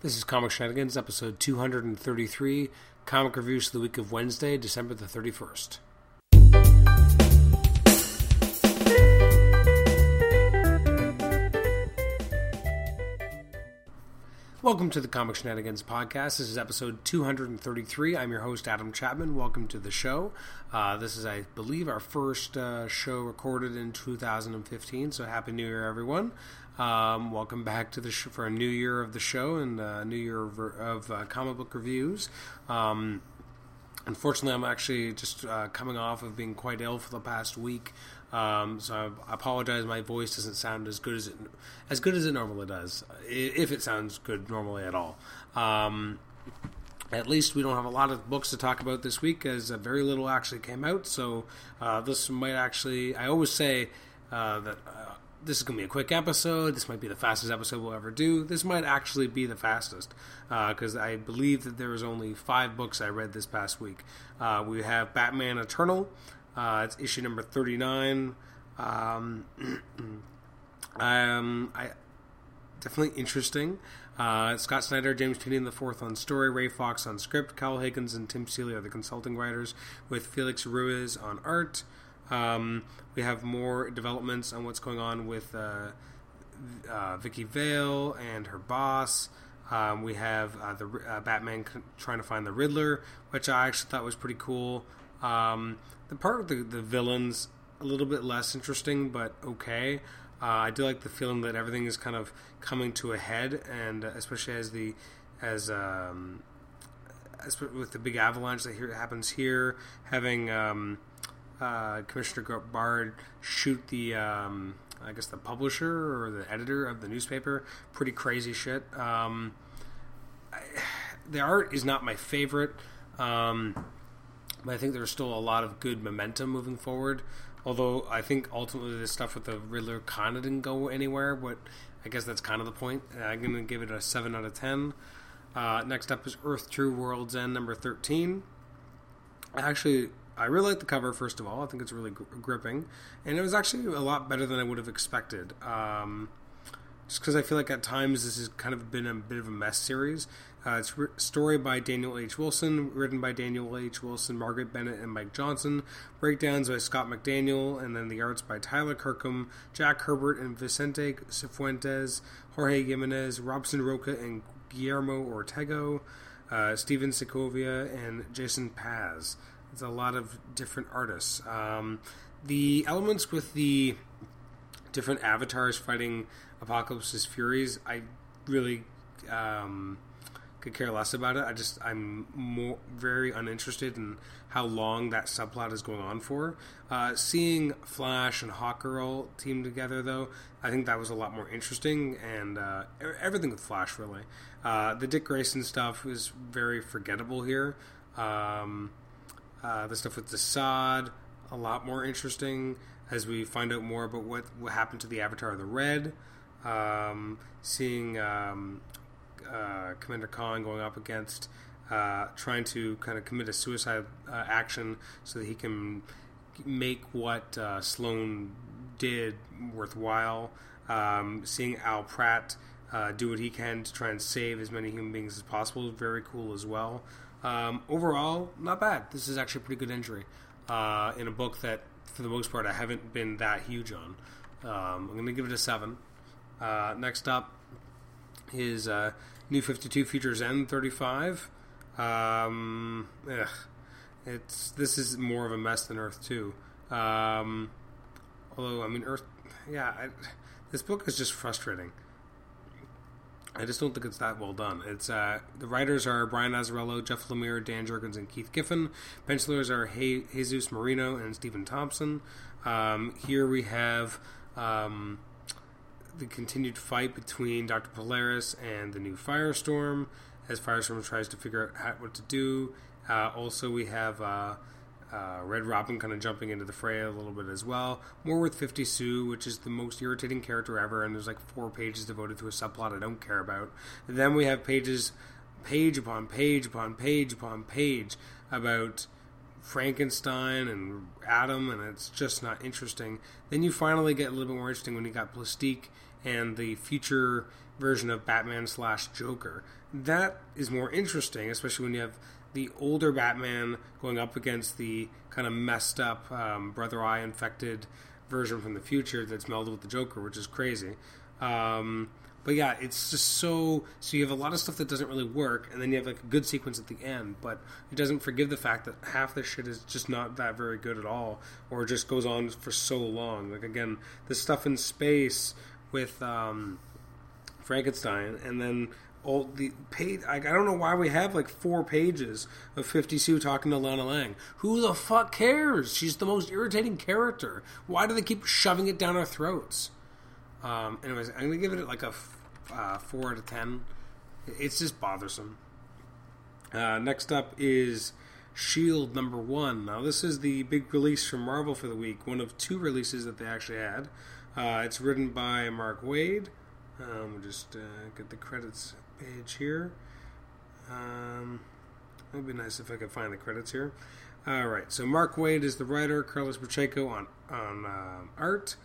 This is Comic Shenanigans, episode 233, comic reviews for the week of Wednesday, December the 31st. Welcome to the Comic Shenanigans podcast. This is episode 233. I'm your host, Adam Chapman. Welcome to the show. Uh, this is, I believe, our first uh, show recorded in 2015, so Happy New Year, everyone. Um, welcome back to the show for a new year of the show and a new year of, of uh, comic book reviews. Um, unfortunately, I'm actually just uh, coming off of being quite ill for the past week. Um, so I apologize. My voice doesn't sound as good as it as good as it normally does, if it sounds good normally at all. Um, at least we don't have a lot of books to talk about this week, as uh, very little actually came out. So uh, this might actually. I always say uh, that uh, this is going to be a quick episode. This might be the fastest episode we'll ever do. This might actually be the fastest because uh, I believe that there was only five books I read this past week. Uh, we have Batman Eternal. Uh, it's issue number 39. Um, um, I definitely interesting. Uh, Scott Snyder, James Tynion the fourth on story, Ray Fawkes on script, Kyle Higgins and Tim Seeley are the consulting writers, with Felix Ruiz on art. Um, we have more developments on what's going on with uh, uh, Vicki Vale and her boss. Um, we have uh, the uh, Batman trying to find the Riddler, which I actually thought was pretty cool. Um, the part with the, the villains a little bit less interesting, but okay. Uh, I do like the feeling that everything is kind of coming to a head, and uh, especially as the as um, as with the big avalanche that here happens here, having um, uh, Commissioner Bard shoot the um, I guess the publisher or the editor of the newspaper, pretty crazy shit. Um, I, the art is not my favorite. Um, I think there's still a lot of good momentum moving forward. Although I think ultimately this stuff with the Riddler kind of didn't go anywhere, but I guess that's kind of the point. I'm going to give it a 7 out of 10. Uh, next up is Earth 2 World's End number 13. Actually, I really like the cover, first of all. I think it's really gr- gripping. And it was actually a lot better than I would have expected. Um, just because I feel like at times this has kind of been a bit of a mess series. Uh, it's a story by Daniel H. Wilson, written by Daniel H. Wilson, Margaret Bennett, and Mike Johnson. Breakdowns by Scott McDaniel, and then the arts by Tyler Kirkham, Jack Herbert, and Vicente Cifuentes, Jorge Jimenez, Robson Rocha, and Guillermo Ortego, uh, Stephen Segovia, and Jason Paz. It's a lot of different artists. Um, the elements with the different avatars fighting Apokolips's Furies, I really um, could care less about it. I just I'm more very uninterested in how long that subplot is going on for. Uh, seeing Flash and Hawkgirl team together, though, I think that was a lot more interesting, and uh, everything with Flash really. Uh, the Dick Grayson stuff is very forgettable here. Um, uh, the stuff with the Desaad, a lot more interesting as we find out more about what, what happened to the Avatar of the Red. Um, seeing um, uh, Commander Khan going up against uh, trying to kind of commit a suicide uh, action so that he can make what uh, Sloan did worthwhile. Um, seeing Al Pratt uh, do what he can to try and save as many human beings as possible very cool as well. Um, overall, not bad. This is actually a pretty good injury uh, in a book that, for the most part, I haven't been that huge on. Um, I'm going to give it a seven. Uh, next up is uh, New 52 Futures End 35. Um, ugh, it's this is more of a mess than Earth 2. Um, although I mean Earth, yeah, I, this book is just frustrating. I just don't think it's that well done. It's uh, the writers are Brian Azzarello, Jeff Lemire, Dan Jurgens, and Keith Giffen. Pencilers are he- Jesus Merino and Stephen Thompson. Um, here we have um, the continued fight between Dr. Polaris and the new Firestorm as Firestorm tries to figure out what to do. Uh, also, we have uh, uh, Red Robin kind of jumping into the fray a little bit as well. More with Fifty Sue, which is the most irritating character ever, and there's like four pages devoted to a subplot I don't care about. And then we have pages, page upon page upon page upon page about Frankenstein and Adam, and it's just not interesting. Then you finally get a little bit more interesting when you got Plastique and the future version of Batman slash Joker. That is more interesting, especially when you have the older Batman going up against the kind of messed up um, Brother Eye infected version from the future that's melded with the Joker, which is crazy. Um, but yeah, it's just so so you have a lot of stuff that doesn't really work, and then you have like a good sequence at the end, but it doesn't forgive the fact that half the shit is just not that very good at all, or just goes on for so long. Like again, the stuff in space with um, Frankenstein, and then the page. I, I don't know why we have like four pages of Fifty Sue talking to Lana Lang. Who the fuck cares? She's the most irritating character. Why do they keep shoving it down our throats? Um, anyways, I'm gonna give it like a uh, four out of ten. It's just bothersome. Uh, next up is Shield number one. Now this is the big release from Marvel for the week. One of two releases that they actually had. Uh, it's written by Mark Waid. Um, we'll just uh, get the credits page here. Um, it'd be nice if I could find the credits here. All right, so Mark Waid is the writer, Carlos Pacheco on on uh, art.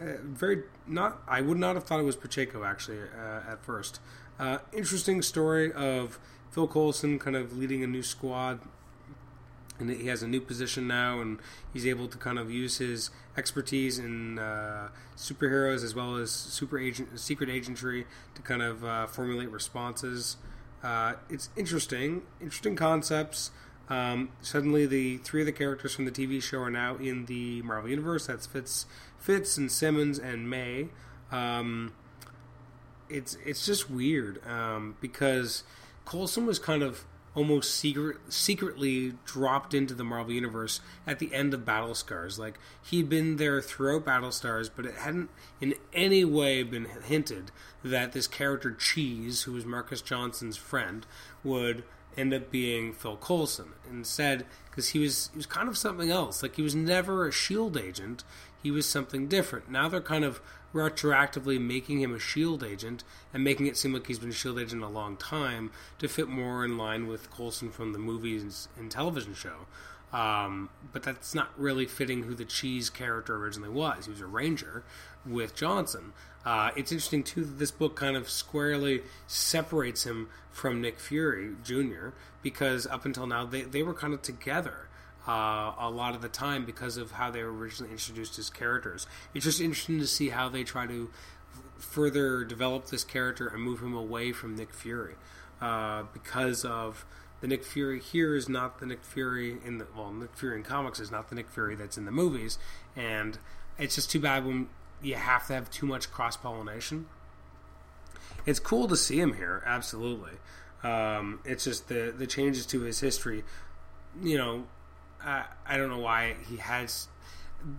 Uh, very not. I would not have thought it was Pacheco actually uh, at first. Uh, interesting story of Phil Coulson kind of leading a new squad, and he has a new position now, and he's able to kind of use his expertise in uh, superheroes as well as super agent, secret agentry to kind of uh, formulate responses. Uh, it's interesting, interesting concepts. Um, suddenly, the three of the characters from the TV show are now in the Marvel Universe. That's Fitz, Fitz, and Simmons and May. Um, it's it's just weird um, because Coulson was kind of almost secret, secretly dropped into the Marvel Universe at the end of Battle Scars. Like he'd been there throughout Battle Scars, but it hadn't in any way been hinted that this character Cheese, who was Marcus Johnson's friend, would end up being Phil Coulson. Instead, because he was he was kind of something else. Like he was never a Shield agent. He was something different. Now they're kind of retroactively making him a shield agent and making it seem like he's been a shield agent a long time to fit more in line with Coulson from the movies and television show. Um, but that's not really fitting who the cheese character originally was. He was a ranger with Johnson. Uh, it's interesting too that this book kind of squarely separates him from Nick Fury Jr. because up until now they, they were kind of together uh, a lot of the time because of how they were originally introduced as characters. It's just interesting to see how they try to further develop this character and move him away from Nick Fury uh, because of the Nick Fury here is not the Nick Fury in the well Nick Fury in comics is not the Nick Fury that's in the movies and it's just too bad when you have to have too much cross pollination. It's cool to see him here, absolutely. Um, it's just the the changes to his history. You know, I, I don't know why he has.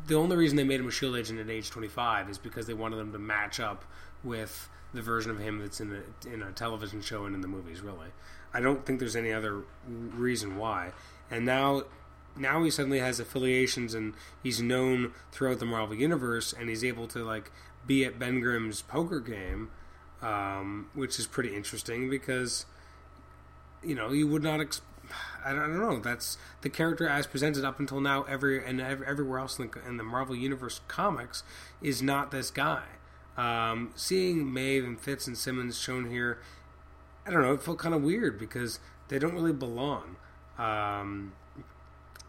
The only reason they made him a Shield agent at age 25 is because they wanted him to match up with the version of him that's in a, in a television show and in the movies. Really, I don't think there's any other reason why. And now, now he suddenly has affiliations and he's known throughout the Marvel universe, and he's able to like be at Ben Grimm's poker game, um, which is pretty interesting because you know you would not. Ex- I don't know. That's the character as presented up until now. Every and everywhere else in the, in the Marvel Universe comics is not this guy. Um, seeing Maeve and Fitz and Simmons shown here, I don't know. It felt kind of weird because they don't really belong. Um,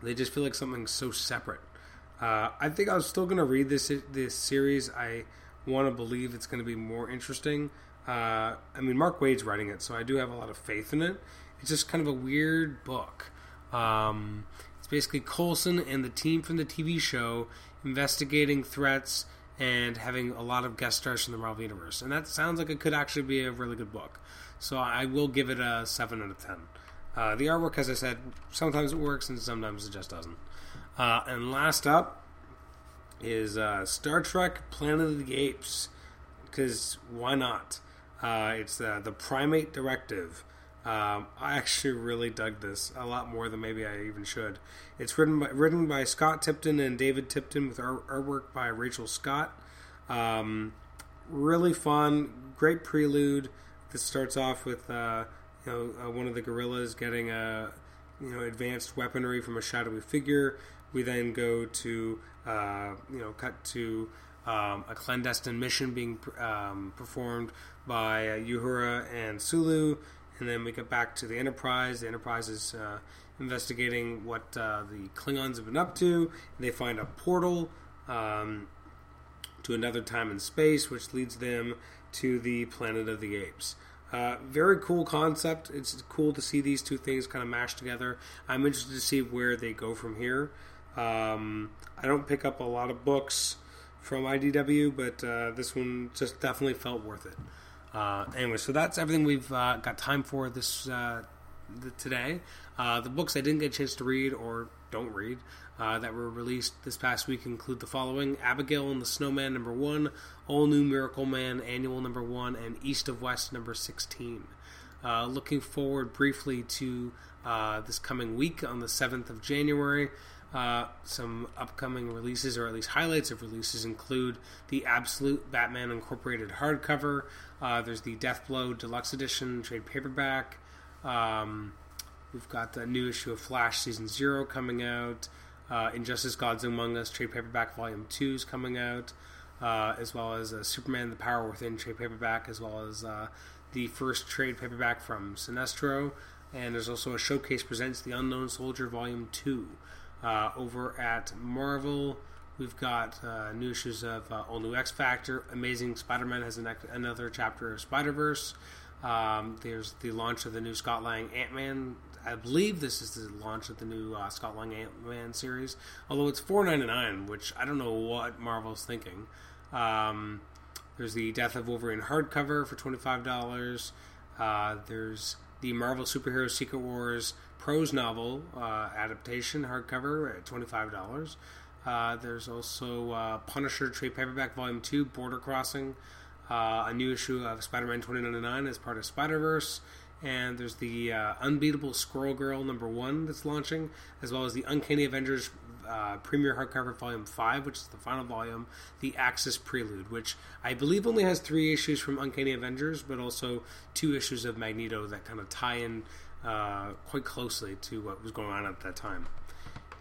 they just feel like something so separate. Uh, I think I was still going to read this this series. I want to believe it's going to be more interesting. Uh, I mean, Mark Waid's writing it, so I do have a lot of faith in it. It's just kind of a weird book. Um, it's basically Coulson and the team from the TV show investigating threats and having a lot of guest stars from the Marvel Universe. And that sounds like it could actually be a really good book. So I will give it a 7 out of 10. Uh, the artwork, as I said, sometimes it works and sometimes it just doesn't. Uh, and last up is uh, Star Trek Planet of the Apes. Because why not? Uh, it's uh, the Primate Directive. Um, I actually really dug this a lot more than maybe I even should. It's written by, written by Scott Tipton and David Tipton with art, artwork by Rachael Stott. Um, really fun, great prelude. This starts off with uh, you know uh, one of the gorillas getting a you know advanced weaponry from a shadowy figure. We then go to uh, you know cut to um, a clandestine mission being um, performed by uh, Uhura and Sulu, and then we get back to the Enterprise. The Enterprise is uh, investigating what uh, the Klingons have been up to. They find a portal um, to another time and space, which leads them to the planet of the apes. Uh, very cool concept. It's cool to see these two things kind of mashed together. I'm interested to see where they go from here. Um, I don't pick up a lot of books from IDW, but uh, this one just definitely felt worth it. Uh, anyway, so that's everything we've uh, got time for this uh, the, today. Uh, the books I didn't get a chance to read or don't read uh, that were released this past week include the following Abigail and the Snowman number one, All New Miracle Man annual number one, and East of West number 16. Uh, looking forward briefly to uh, this coming week on the 7th of January. Uh, some upcoming releases, or at least highlights of releases, include the Absolute Batman Incorporated hardcover. Uh, there's the Deathblow Deluxe Edition trade paperback. Um, we've got the new issue of Flash Season Zero coming out. Uh, Injustice Gods Among Us trade paperback volume 2 is coming out, uh, as well as uh, Superman the Power Within trade paperback, as well as uh, the first trade paperback from Sinestro. And there's also a Showcase Presents The Unknown Soldier Volume 2. Uh, over at Marvel, we've got uh, new issues of All New X Factor. Amazing Spider Man has an, another chapter of Spider Verse. Um, there's the launch of the new Scott Lang Ant Man I believe this is the launch of the new uh, Scott Lang Ant Man series. Although it's four ninety nine, which I don't know what Marvel's thinking. Um, there's the Death of Wolverine hardcover for twenty five dollars. Uh, there's the Marvel Superhero Secret Wars prose novel uh, adaptation hardcover at twenty five dollars. Uh, there's also uh, Punisher trade paperback volume two Border Crossing. Uh, a new issue of Spider-Man 2099 as part of Spider-Verse, and there's the uh, Unbeatable Squirrel Girl number one that's launching, as well as the Uncanny Avengers uh, Premier Hardcover Volume 5, which is the final volume, the Axis Prelude, which I believe only has three issues from Uncanny Avengers, but also two issues of Magneto that kind of tie in uh, quite closely to what was going on at that time.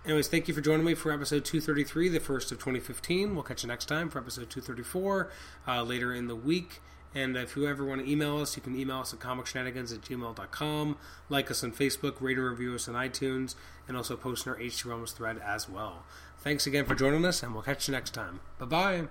Anyways, thank you for joining me for episode 233, the first of 2015. We'll catch you next time for episode 234 uh, later in the week. And if you ever want to email us, you can email us at comicshenanigans at gmail.com. Like us on Facebook, rate and review us on iTunes, and also post in our HC Realms thread as well. Thanks again for joining us, and we'll catch you next time. Bye bye.